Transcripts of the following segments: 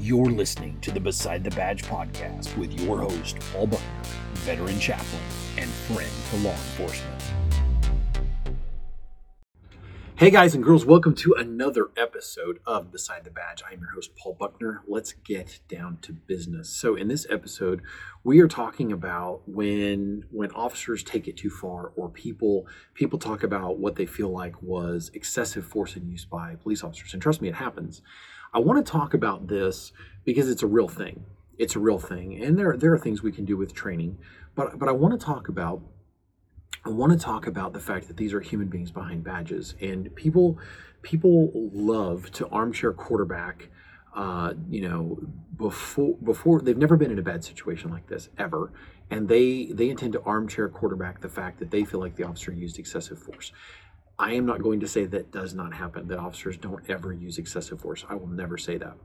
You're listening to the Beside the Badge podcast with your host, Paul Buckner, veteran chaplain and friend to law enforcement. Hey guys and girls, welcome to another episode of Beside the Badge. I'm your host, Paul Buckner. Let's get down to business. So, in this episode, we are talking about when when officers take it too far, or people people talk about what they feel like was excessive force in use by police officers. And trust me, it happens. I want to talk about this because it's a real thing. It's a real thing, and there there are things we can do with training. But but I want to talk about I want to talk about the fact that these are human beings behind badges, and people people love to armchair quarterback. Uh, you know, before before they've never been in a bad situation like this ever, and they they intend to armchair quarterback the fact that they feel like the officer used excessive force. I am not going to say that does not happen, that officers don't ever use excessive force. I will never say that.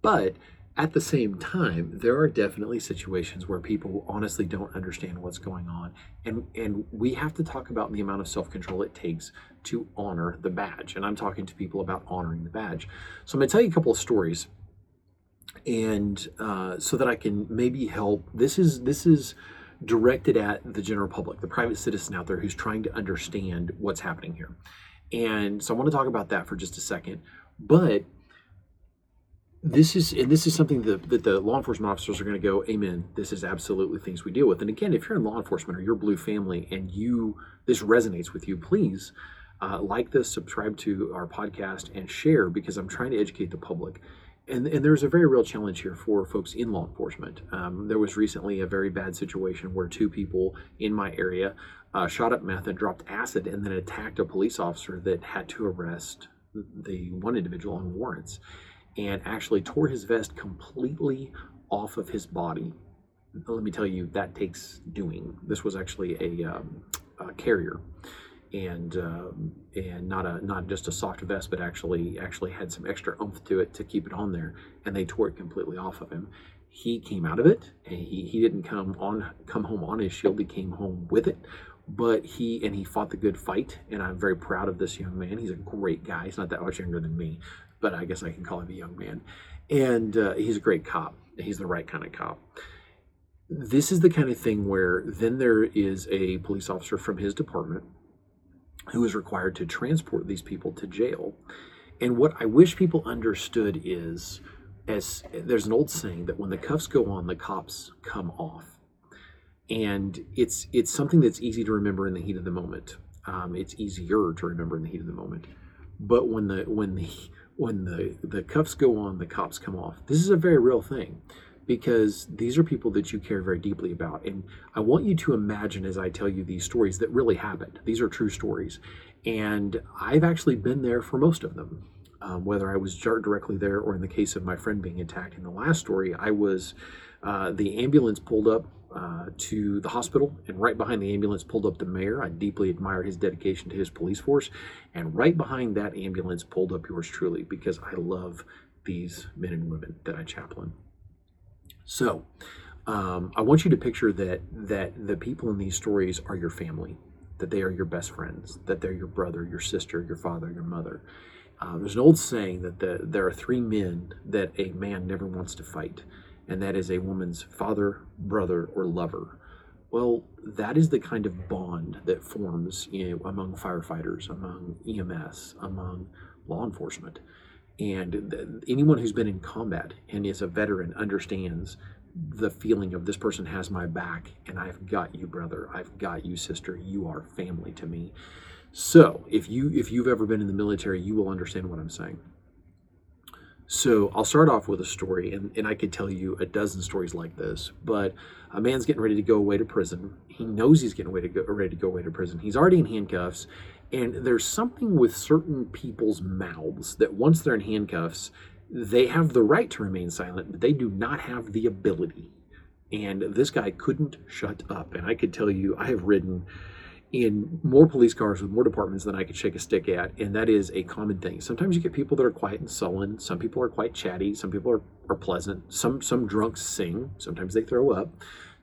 But at the same time, there are definitely situations where people honestly don't understand what's going on. And, and we have to talk about the amount of self control it takes to honor the badge. And I'm talking to people about honoring the badge. So I'm going to tell you a couple of stories. And uh, so that I can maybe help. This is this is directed at the general public, the private citizen out there who's trying to understand what's happening here. And so I want to talk about that for just a second. But this is and this is something that, that the law enforcement officers are going to go amen this is absolutely things we deal with and again if you're in law enforcement or your blue family and you this resonates with you please uh, like this subscribe to our podcast and share because i'm trying to educate the public and, and there's a very real challenge here for folks in law enforcement um, there was recently a very bad situation where two people in my area uh, shot up meth and dropped acid and then attacked a police officer that had to arrest the one individual on warrants and actually tore his vest completely off of his body. Let me tell you, that takes doing. This was actually a, um, a carrier, and um, and not a not just a soft vest, but actually actually had some extra oomph to it to keep it on there. And they tore it completely off of him. He came out of it, and he, he didn't come on come home on his shield. He came home with it, but he and he fought the good fight and i'm very proud of this young man he's a great guy he's not that much younger than me but I guess I can call him a young man. And uh, he's a great cop. He's the right kind of cop. This is the kind of thing where then there is a police officer from his department who is required to transport these people to jail. And what I wish people understood is as there's an old saying that when the cuffs go on, the cops come off. And it's it's something that's easy to remember in the heat of the moment. Um, it's easier to remember in the heat of the moment. But when the when the when the, the cuffs go on, the cops come off. This is a very real thing because these are people that you care very deeply about. And I want you to imagine as I tell you these stories that really happened. These are true stories. And I've actually been there for most of them, um, whether I was directly there or in the case of my friend being attacked in the last story, I was, uh, the ambulance pulled up uh, to the hospital, and right behind the ambulance pulled up the mayor. I deeply admire his dedication to his police force. And right behind that ambulance pulled up yours truly because I love these men and women that I chaplain. So, um, I want you to picture that that the people in these stories are your family, that they are your best friends, that they're your brother, your sister, your father, your mother. Uh, there's an old saying that the, there are three men that a man never wants to fight and that is a woman's father, brother, or lover. Well, that is the kind of bond that forms you know, among firefighters, among EMS, among law enforcement. And anyone who's been in combat and is a veteran understands the feeling of this person has my back and I've got you, brother. I've got you, sister. You are family to me. So if you if you've ever been in the military, you will understand what I'm saying. So I'll start off with a story, and, and I could tell you a dozen stories like this. But a man's getting ready to go away to prison. He knows he's getting ready to go, ready to go away to prison. He's already in handcuffs, and there's something with certain people's mouths that once they're in handcuffs, they have the right to remain silent, but they do not have the ability. And this guy couldn't shut up. And I could tell you, I have ridden in more police cars with more departments than I could shake a stick at, and that is a common thing. Sometimes you get people that are quiet and sullen. Some people are quite chatty. Some people are, are pleasant. Some some drunks sing. Sometimes they throw up.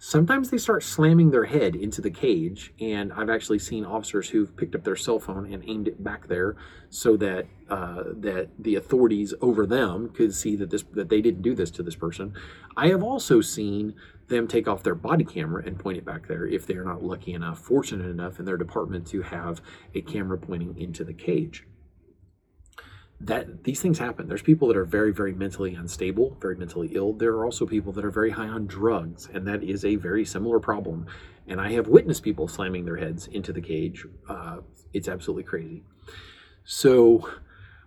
Sometimes they start slamming their head into the cage and i've actually seen officers who've picked up their cell phone and aimed it back there so that uh, that the authorities over them could see that this that they didn't do this to this person. I have also seen them take off their body camera and point it back there if they're not lucky enough fortunate enough in their department to have a camera pointing into the cage that these things happen. There's people that are very, very mentally unstable, very mentally ill. There are also people that are very high on drugs, and that is a very similar problem. And I have witnessed people slamming their heads into the cage. Uh, it's absolutely crazy. So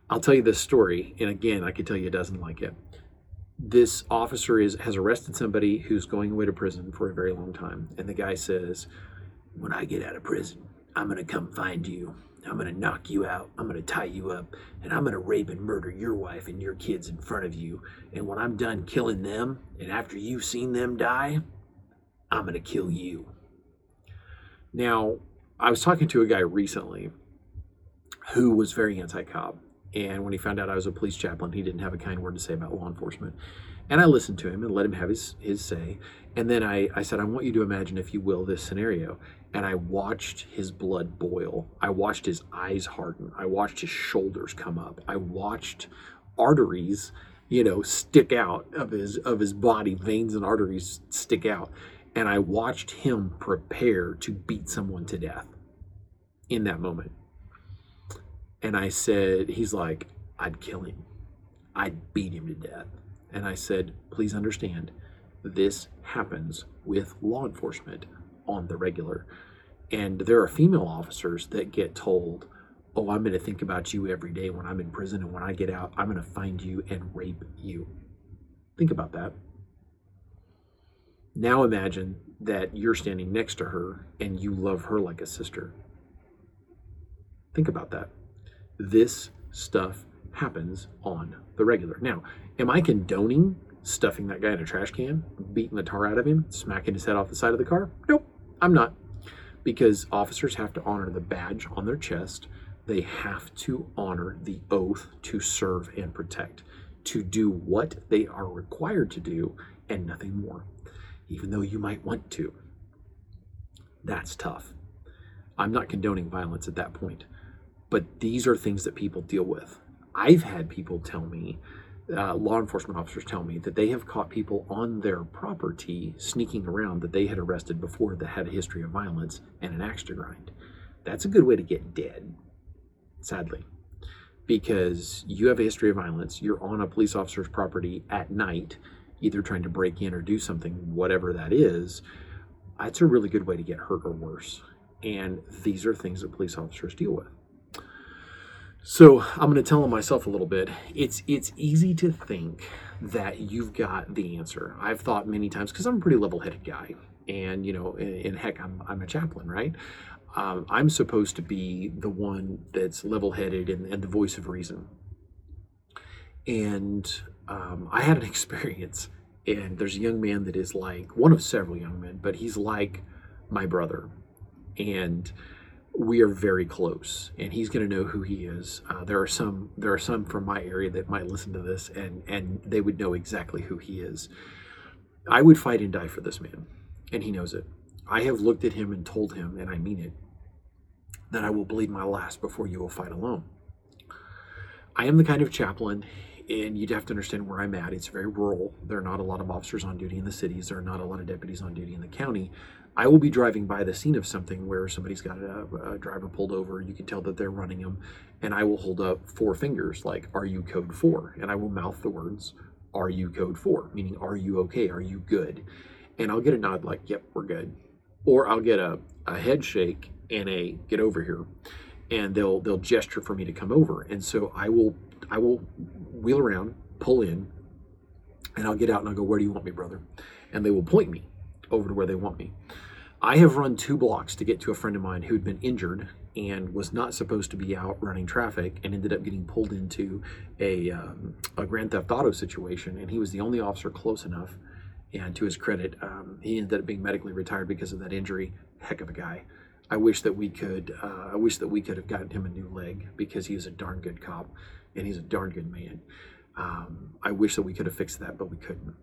I'll tell you this story, and again, I could tell you a dozen like it. This officer is has arrested somebody who's going away to prison for a very long time, and the guy says, "When I get out of prison, I'm going to come find you." I'm going to knock you out. I'm going to tie you up. And I'm going to rape and murder your wife and your kids in front of you. And when I'm done killing them, and after you've seen them die, I'm going to kill you. Now, I was talking to a guy recently who was very anti cop. And when he found out I was a police chaplain, he didn't have a kind word to say about law enforcement. And I listened to him and let him have his, his say. And then I, I said, I want you to imagine, if you will, this scenario. And I watched his blood boil. I watched his eyes harden. I watched his shoulders come up. I watched arteries, you know, stick out of his of his body, veins and arteries stick out. And I watched him prepare to beat someone to death in that moment. And I said, he's like, I'd kill him. I'd beat him to death. And I said, please understand, this happens with law enforcement on the regular. And there are female officers that get told, Oh, I'm going to think about you every day when I'm in prison, and when I get out, I'm going to find you and rape you. Think about that. Now imagine that you're standing next to her and you love her like a sister. Think about that. This stuff happens on the regular. Now, am I condoning stuffing that guy in a trash can, beating the tar out of him, smacking his head off the side of the car? Nope, I'm not. Because officers have to honor the badge on their chest. They have to honor the oath to serve and protect, to do what they are required to do and nothing more, even though you might want to. That's tough. I'm not condoning violence at that point, but these are things that people deal with. I've had people tell me uh, law enforcement officers tell me that they have caught people on their property sneaking around that they had arrested before that had a history of violence and an axe to grind. That's a good way to get dead, sadly, because you have a history of violence. You're on a police officer's property at night, either trying to break in or do something, whatever that is. That's a really good way to get hurt or worse. And these are things that police officers deal with. So I'm going to tell myself a little bit. It's it's easy to think that you've got the answer. I've thought many times because I'm a pretty level-headed guy, and you know, and, heck, I'm I'm a chaplain, right? Um, I'm supposed to be the one that's level-headed and, and the voice of reason. And um, I had an experience, and there's a young man that is like one of several young men, but he's like my brother, and we are very close and he's going to know who he is uh, there are some there are some from my area that might listen to this and and they would know exactly who he is i would fight and die for this man and he knows it i have looked at him and told him and i mean it that i will bleed my last before you will fight alone i am the kind of chaplain and you'd have to understand where I'm at. It's very rural. There are not a lot of officers on duty in the cities. There are not a lot of deputies on duty in the county. I will be driving by the scene of something where somebody's got a, a, driver pulled over. You can tell that they're running them, and I will hold up four fingers, like "Are you code four? And I will mouth the words "Are you code four? Meaning, "Are you okay? Are you good?" And I'll get a nod, like "Yep, we're good," or I'll get a, a head shake and a "Get over here," and they'll they'll gesture for me to come over, and so I will I will wheel around, pull in, and I'll get out and I'll go, "Where do you want me, brother?" And they will point me over to where they want me. I have run two blocks to get to a friend of mine who'd been injured and was not supposed to be out running traffic and ended up getting pulled into a, um, a Grand Theft Auto situation. And he was the only officer close enough. And to his credit, um, he ended up being medically retired because of that injury. Heck of a guy. I wish that we could. Uh, I wish that we could have gotten him a new leg because he was a darn good cop, and he's a darn good man. Um, I wish that we could have fixed that, but we couldn't.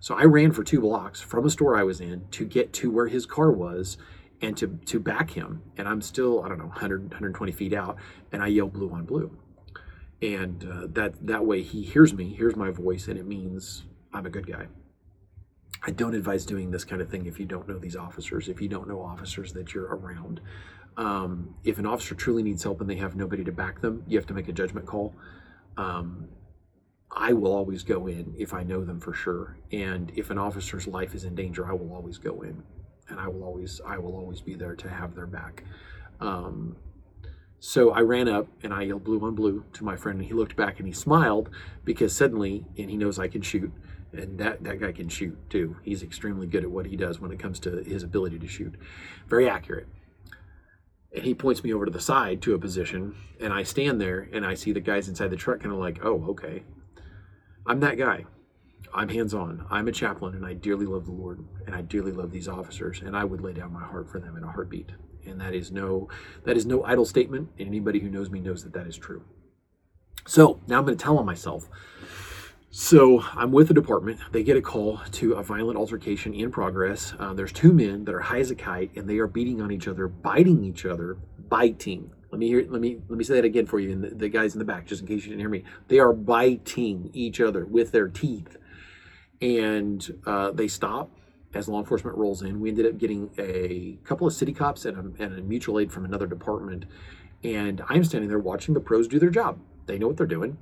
So I ran for two blocks from a store I was in to get to where his car was and to, to back him. And I'm still, I don't know, 100, 120 feet out, and I yell blue on blue. And uh, that, that way he hears me, hears my voice, and it means I'm a good guy. I don't advise doing this kind of thing if you don't know these officers, if you don't know officers that you're around. Um, if an officer truly needs help and they have nobody to back them, you have to make a judgment call. Um, I will always go in if I know them for sure. And if an officer's life is in danger, I will always go in, and I will always I will always be there to have their back. Um, so I ran up and I yelled blue on blue to my friend, and he looked back and he smiled because suddenly, and he knows I can shoot, and that that guy can shoot too. He's extremely good at what he does when it comes to his ability to shoot, very accurate. And he points me over to the side to a position, and I stand there and I see the guys inside the truck kind of like, oh, okay. I'm that guy. I'm hands on. I'm a chaplain and I dearly love the Lord and I dearly love these officers and I would lay down my heart for them in a heartbeat. And that is no that is no idle statement and anybody who knows me knows that that is true. So, now I'm going to tell on myself. So, I'm with the department. They get a call to a violent altercation in progress. Uh, there's two men that are high as a kite and they are beating on each other, biting each other, biting let me hear. Let me let me say that again for you, and the, the guys in the back, just in case you didn't hear me. They are biting each other with their teeth, and uh, they stop as law enforcement rolls in. We ended up getting a couple of city cops and a, and a mutual aid from another department, and I'm standing there watching the pros do their job. They know what they're doing,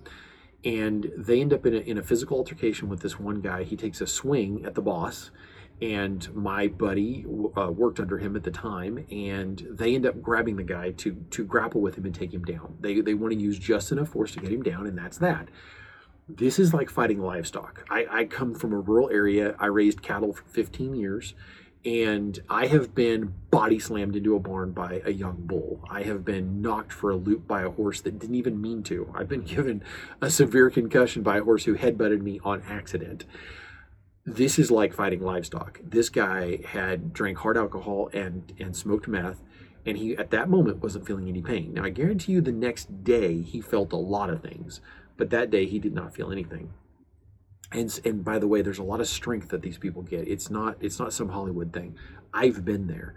and they end up in a, in a physical altercation with this one guy. He takes a swing at the boss and my buddy uh, worked under him at the time and they end up grabbing the guy to to grapple with him and take him down. They they want to use just enough force to get him down and that's that. This is like fighting livestock. I i come from a rural area. I raised cattle for 15 years and I have been body slammed into a barn by a young bull. I have been knocked for a loop by a horse that didn't even mean to. I've been given a severe concussion by a horse who headbutted me on accident this is like fighting livestock. This guy had drank hard alcohol and and smoked meth, and he at that moment wasn't feeling any pain. Now I guarantee you, the next day he felt a lot of things, but that day he did not feel anything. And and by the way, there's a lot of strength that these people get. It's not it's not some Hollywood thing. I've been there.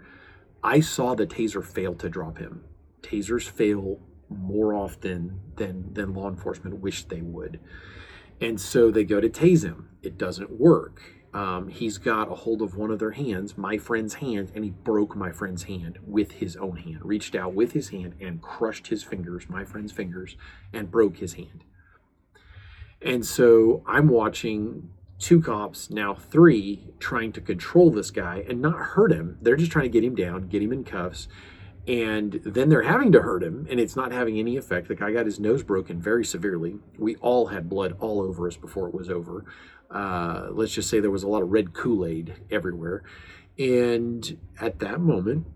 I saw the taser fail to drop him. Tasers fail more often than than law enforcement wish they would. And so they go to tase him. It doesn't work. Um, he's got a hold of one of their hands, my friend's hand, and he broke my friend's hand with his own hand. Reached out with his hand and crushed his fingers, my friend's fingers, and broke his hand. And so I'm watching two cops, now three, trying to control this guy and not hurt him. They're just trying to get him down, get him in cuffs and then they're having to hurt him and it's not having any effect. The guy got his nose broken very severely. We all had blood all over us before it was over. Uh, let's just say there was a lot of red kool-aid everywhere. And at that moment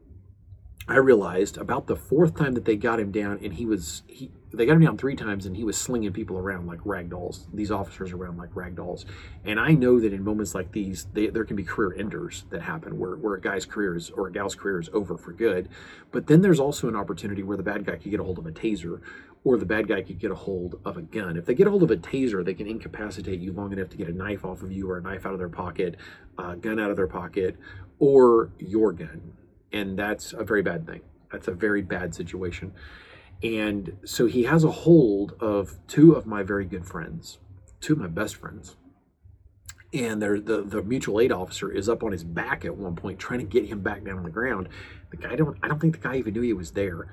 i realized about the fourth time that they got him down and he was he they got him down three times and he was slinging people around like rag dolls. These officers around like rag dolls. And i know that in moments like these they, there can be career enders that happen where, where a guy's career is or a gal's career is over for good. But then there's also an opportunity where the bad guy could get a hold of a taser or the bad guy could get a hold of a gun. If they get a hold of a taser they can incapacitate you long enough to get a knife off of you or a knife out of their pocket a gun out of their pocket or your gun. And that's a very bad thing. That's a very bad situation and so he has a hold of two of my very good friends, two of my best friends. And the, the mutual aid officer is up on his back at one point trying to get him back down on the ground. The guy don't I don't think the guy even knew he was there.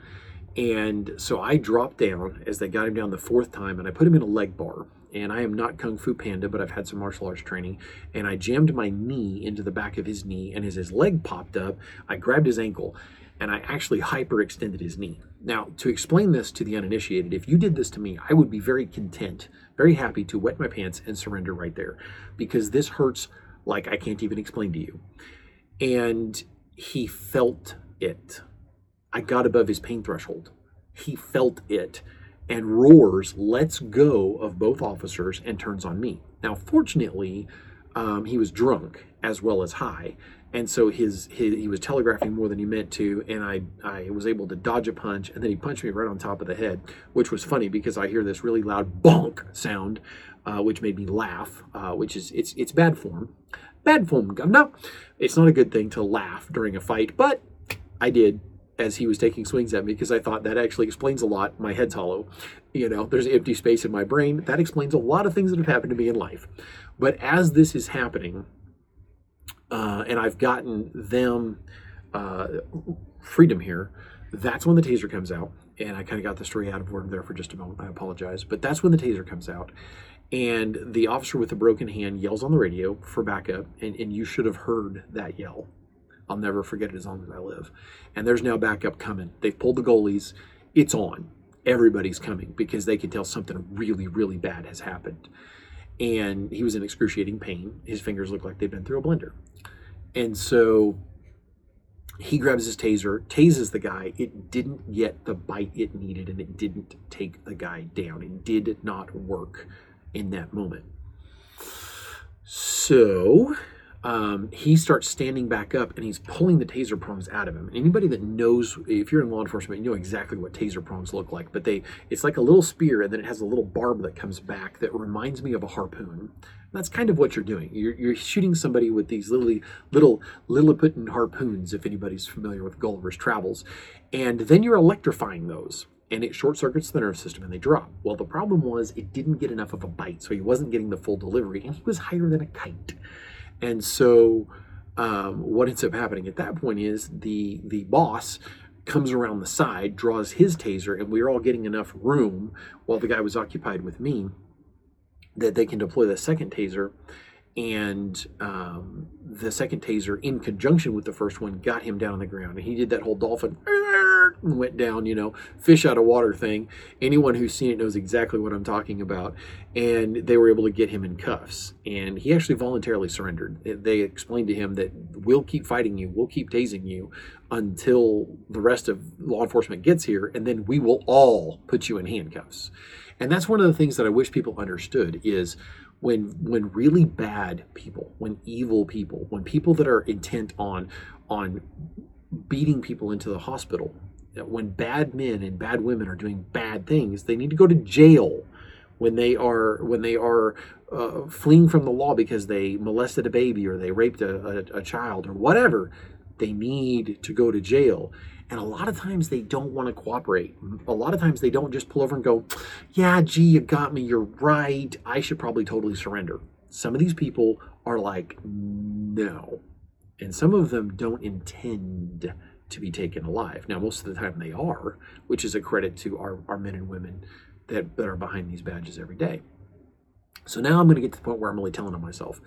And so I dropped down as they got him down the fourth time and I put him in a leg bar. And I am not Kung Fu Panda, but I've had some martial arts training. And I jammed my knee into the back of his knee. And as his leg popped up, I grabbed his ankle and I actually hyperextended his knee. Now, to explain this to the uninitiated, if you did this to me, I would be very content, very happy to wet my pants and surrender right there because this hurts like I can't even explain to you. And he felt it. I got above his pain threshold. He felt it and roars, lets go of both officers and turns on me. Now, fortunately, um, he was drunk as well as high and so his, his, he was telegraphing more than he meant to and I, I was able to dodge a punch and then he punched me right on top of the head which was funny because i hear this really loud bonk sound uh, which made me laugh, uh, which is it's it's bad form, bad form. No, it's not a good thing to laugh during a fight, but I did as he was taking swings at me because I thought that actually explains a lot. My head's hollow, you know. There's empty space in my brain. That explains a lot of things that have happened to me in life. But as this is happening, uh, and I've gotten them uh, freedom here, that's when the taser comes out. And I kind of got the story out of order there for just a moment. I apologize. But that's when the taser comes out. And the officer with the broken hand yells on the radio for backup. And, and you should have heard that yell. I'll never forget it as long as I live. And there's now backup coming. They've pulled the goalies. It's on. Everybody's coming because they can tell something really, really bad has happened. And he was in excruciating pain. His fingers look like they've been through a blender. And so he grabs his taser, tases the guy. It didn't get the bite it needed, and it didn't take the guy down. It did not work in that moment. So um, he starts standing back up and he's pulling the taser prongs out of him. Anybody that knows, if you're in law enforcement, you know exactly what taser prongs look like. But they, it's like a little spear, and then it has a little barb that comes back that reminds me of a harpoon. That's kind of what you're doing. You're, you're shooting somebody with these little, little Lilliputian harpoons, if anybody's familiar with Gulliver's Travels, and then you're electrifying those and it short circuits the nerve system and they drop. Well, the problem was it didn't get enough of a bite, so he wasn't getting the full delivery, and he was higher than a kite. And so, um, what ends up happening at that point is the the boss comes around the side, draws his taser, and we are all getting enough room while the guy was occupied with me that they can deploy the second taser. And um, the second taser, in conjunction with the first one, got him down on the ground. And he did that whole dolphin and went down, you know, fish out of water thing. Anyone who's seen it knows exactly what I'm talking about. And they were able to get him in cuffs. And he actually voluntarily surrendered. They explained to him that we'll keep fighting you, we'll keep tasing you until the rest of law enforcement gets here, and then we will all put you in handcuffs. And that's one of the things that I wish people understood is when when really bad people, when evil people, when people that are intent on on beating people into the hospital, when bad men and bad women are doing bad things, they need to go to jail. When they are when they are uh, fleeing from the law because they molested a baby or they raped a, a, a child or whatever, they need to go to jail. And a lot of times they don't want to cooperate. A lot of times they don't just pull over and go, Yeah, gee, you got me. You're right. I should probably totally surrender. Some of these people are like, No. And some of them don't intend to be taken alive. Now, most of the time they are, which is a credit to our, our men and women that, that are behind these badges every day. So now I'm going to get to the point where I'm really telling on myself.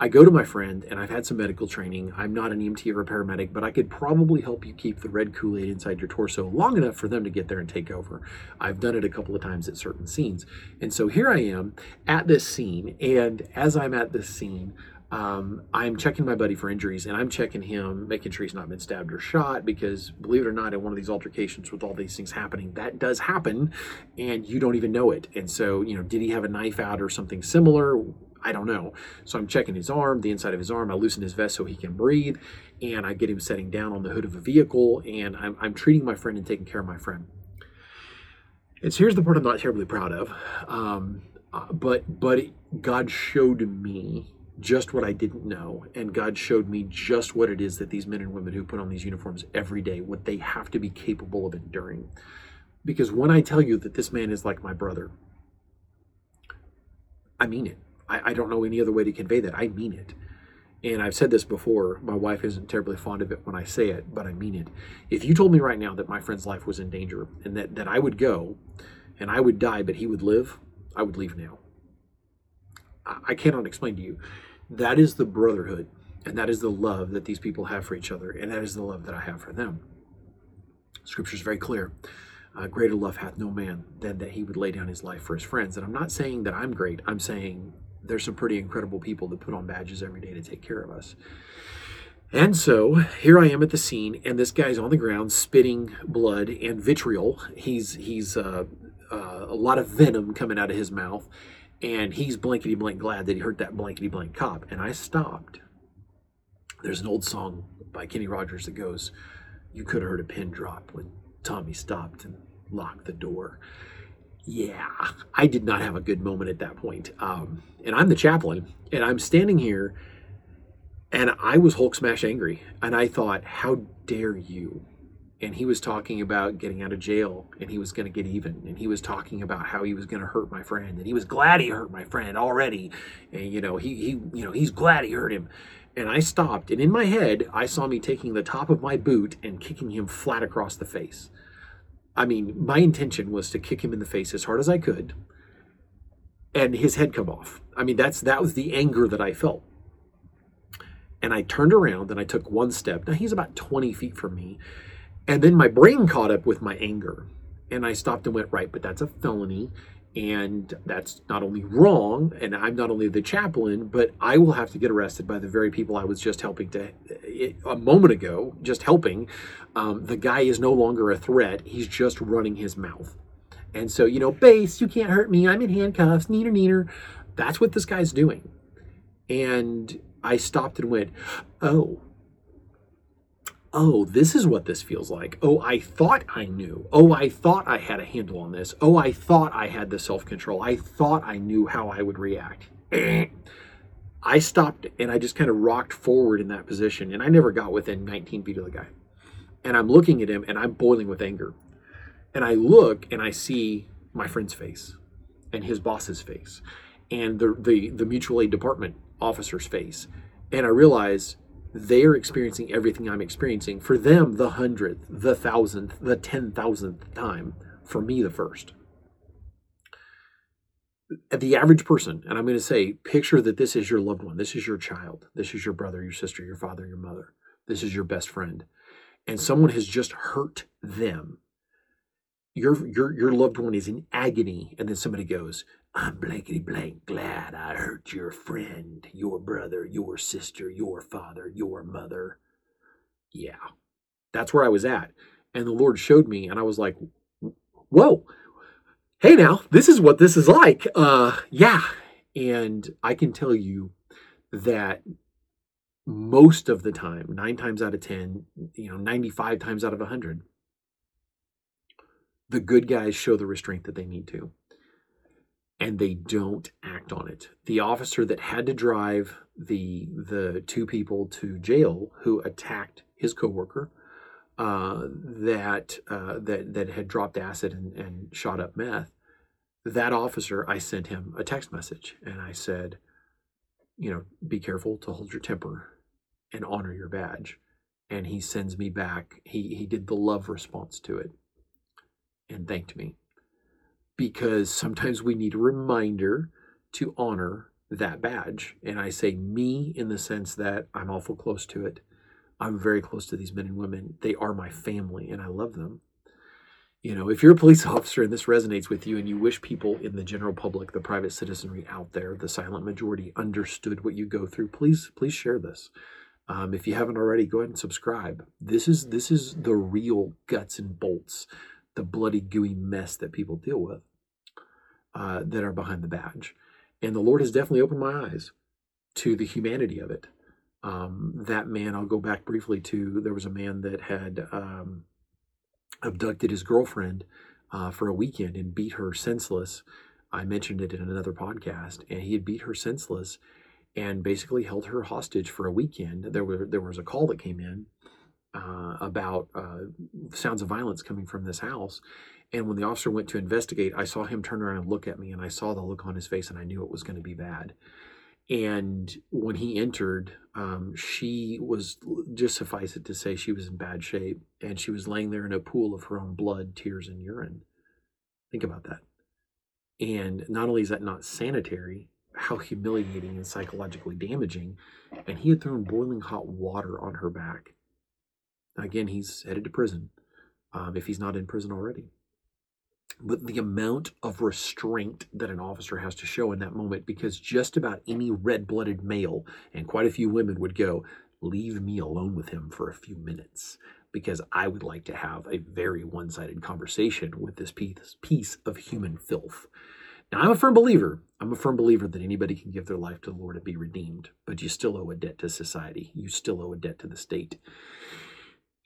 I go to my friend and I've had some medical training. I'm not an EMT or a paramedic, but I could probably help you keep the red Kool Aid inside your torso long enough for them to get there and take over. I've done it a couple of times at certain scenes. And so here I am at this scene. And as I'm at this scene, um, I'm checking my buddy for injuries and I'm checking him, making sure he's not been stabbed or shot because, believe it or not, in one of these altercations with all these things happening, that does happen and you don't even know it. And so, you know, did he have a knife out or something similar? I don't know. So I'm checking his arm, the inside of his arm. I loosen his vest so he can breathe, and I get him sitting down on the hood of a vehicle, and I'm, I'm treating my friend and taking care of my friend. And here's the part I'm not terribly proud of, um, uh, but but it, God showed me just what I didn't know, and God showed me just what it is that these men and women who put on these uniforms every day, what they have to be capable of enduring. Because when I tell you that this man is like my brother, I mean it. I, I don't know any other way to convey that. I mean it. And I've said this before. My wife isn't terribly fond of it when I say it, but I mean it. If you told me right now that my friend's life was in danger and that, that I would go and I would die, but he would live, I would leave now. I, cannot explain to you. That is the brotherhood and that is the love that these people have for each other, and that is the love that I have for them. Scripture is very clear. Uh, greater love hath no man than that he would lay down his life for his friends. And I'm not saying that I'm great. I'm saying there's some pretty incredible people that put on badges every day to take care of us. And so here I am at the scene, and this guy's on the ground spitting blood and vitriol. He's he's uh, uh, a lot of venom coming out of his mouth, and he's blankety blank glad that he hurt that blankety blank cop. And I stopped. There's an old song by Kenny Rogers that goes, "You could have heard a pin drop when Tommy stopped and locked the door." yeah, I did not have a good moment at that point. Um, and I'm the chaplain, and I'm standing here, and I was Hulk smash angry, and I thought, how dare you? And he was talking about getting out of jail, and he was going to get even, and he was talking about how he was going to hurt my friend, and he was glad he hurt my friend already, and you know he he you know he's glad he hurt him. And I stopped, and in my head, I saw me taking the top of my boot and kicking him flat across the face. I mean, my intention was to kick him in the face as hard as I could and his head come off. I mean, that's that was the anger that I felt. And I turned around and I took one step. Now he's about 20 feet from me. And then my brain caught up with my anger. And I stopped and went, right, but that's a felony and that's not only wrong and i'm not only the chaplain but i will have to get arrested by the very people i was just helping to a moment ago just helping. Um, the guy is no longer a threat. He's just running his mouth. And so you know base you can't hurt me. I'm in handcuffs. Neener neener. That's what this guy's doing. And i stopped and went oh oh, this is what this feels like. Oh, I thought I knew. Oh, I thought I had a handle on this. Oh, I thought I had the self control. I thought I knew how I would react. I stopped and I just kind of rocked forward in that position, and I never got within 19 feet of the guy. And I'm looking at him and I'm boiling with anger. And I look and I see my friend's face and his boss's face and the, the, the mutual aid department officer's face. And I realize they are experiencing everything I'm experiencing. For them, the hundredth, the thousandth, the ten thousandth time. For me, the first. The average person, and I'm going to say, picture that this is your loved one, this is your child, this is your brother, your sister, your father, your mother, this is your best friend, and someone has just hurt them. Your, your, your loved one is in agony, and then somebody goes, I'm blankety blank glad I hurt your friend, your brother, your sister, your father, your mother. Yeah, that's where I was at. And the Lord showed me, and I was like, whoa, hey now, this is what this is like. Uh, yeah. And I can tell you that most of the time, nine times out of 10, you know, 95 times out of 100, the good guys show the restraint that they need to and they don't act on it. The officer that had to drive the the two people to jail who attacked his coworker uh, that uh, that that had dropped acid and, and shot up meth. That officer, I sent him a text message and I said, you know, be careful to hold your temper and honor your badge. And he sends me back. He he did the love response to it and thanked me because sometimes we need a reminder to honor that badge. And I say me in the sense that I'm awful close to it. I'm very close to these men and women. They are my family and I love them. You know, if you're a police officer and this resonates with you and you wish people in the general public, the private citizenry out there, the silent majority understood what you go through, please, please share this. Um, if you haven't already, go ahead and subscribe. This is this is the real guts and bolts the bloody, gooey mess that people deal with uh, that are behind the badge. And the Lord has definitely opened my eyes to the humanity of it. Um, that man, I'll go back briefly to there was a man that had um, abducted his girlfriend uh, for a weekend and beat her senseless. I mentioned it in another podcast, and he had beat her senseless and basically held her hostage for a weekend. There were there was a call that came in uh, about uh, sounds of violence coming from this house. And when the officer went to investigate, I saw him turn around and look at me, and I saw the look on his face, and I knew it was going to be bad. And when he entered, um, she was just suffice it to say she was in bad shape, and she was laying there in a pool of her own blood, tears, and urine. Think about that. And not only is that not sanitary, how humiliating and psychologically damaging. And he had thrown boiling hot water on her back Again, he's headed to prison um, if he's not in prison already. But the amount of restraint that an officer has to show in that moment, because just about any red blooded male and quite a few women would go, Leave me alone with him for a few minutes, because I would like to have a very one sided conversation with this piece, piece of human filth. Now, I'm a firm believer. I'm a firm believer that anybody can give their life to the Lord and be redeemed, but you still owe a debt to society. You still owe a debt to the state.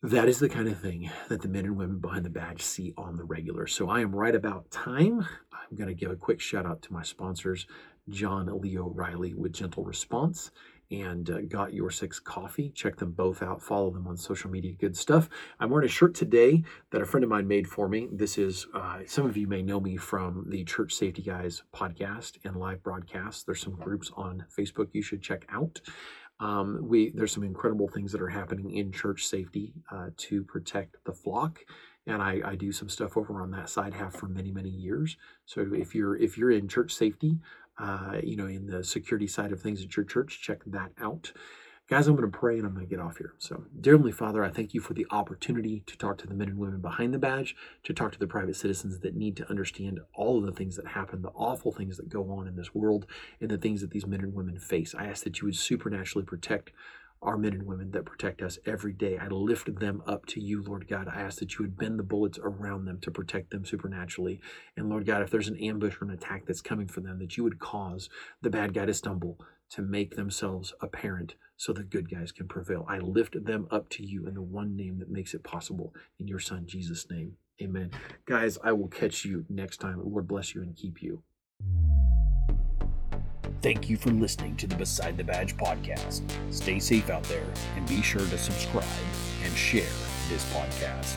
That is the kind of thing that the men and women behind the badge see on the regular. So I am right about time. I'm going to give a quick shout out to my sponsors, John Leo Riley with Gentle Response and uh, Got Your Six Coffee. Check them both out. Follow them on social media. Good stuff. I'm wearing a shirt today that a friend of mine made for me. This is, uh, some of you may know me from the Church Safety Guys podcast and live broadcasts. There's some groups on Facebook you should check out. Um, we there's some incredible things that are happening in church safety uh, to protect the flock, and I, I do some stuff over on that side. Have for many many years. So if you're if you're in church safety, uh, you know in the security side of things at your church, check that out. Guys, I'm going to pray and I'm going to get off here. So, dear Heavenly Father, I thank you for the opportunity to talk to the men and women behind the badge, to talk to the private citizens that need to understand all of the things that happen, the awful things that go on in this world, and the things that these men and women face. I ask that you would supernaturally protect our men and women that protect us every day. I lift them up to you, Lord God. I ask that you would bend the bullets around them to protect them supernaturally. And Lord God, if there's an ambush or an attack that's coming for them, that you would cause the bad guy to stumble, to make themselves apparent so the good guys can prevail. I lift them up to you in the one name that makes it possible in your son Jesus' name. Amen. Guys, I will catch you next time. Lord bless you and keep you. Thank you for listening to the Beside the Badge podcast. Stay safe out there and be sure to subscribe and share this podcast.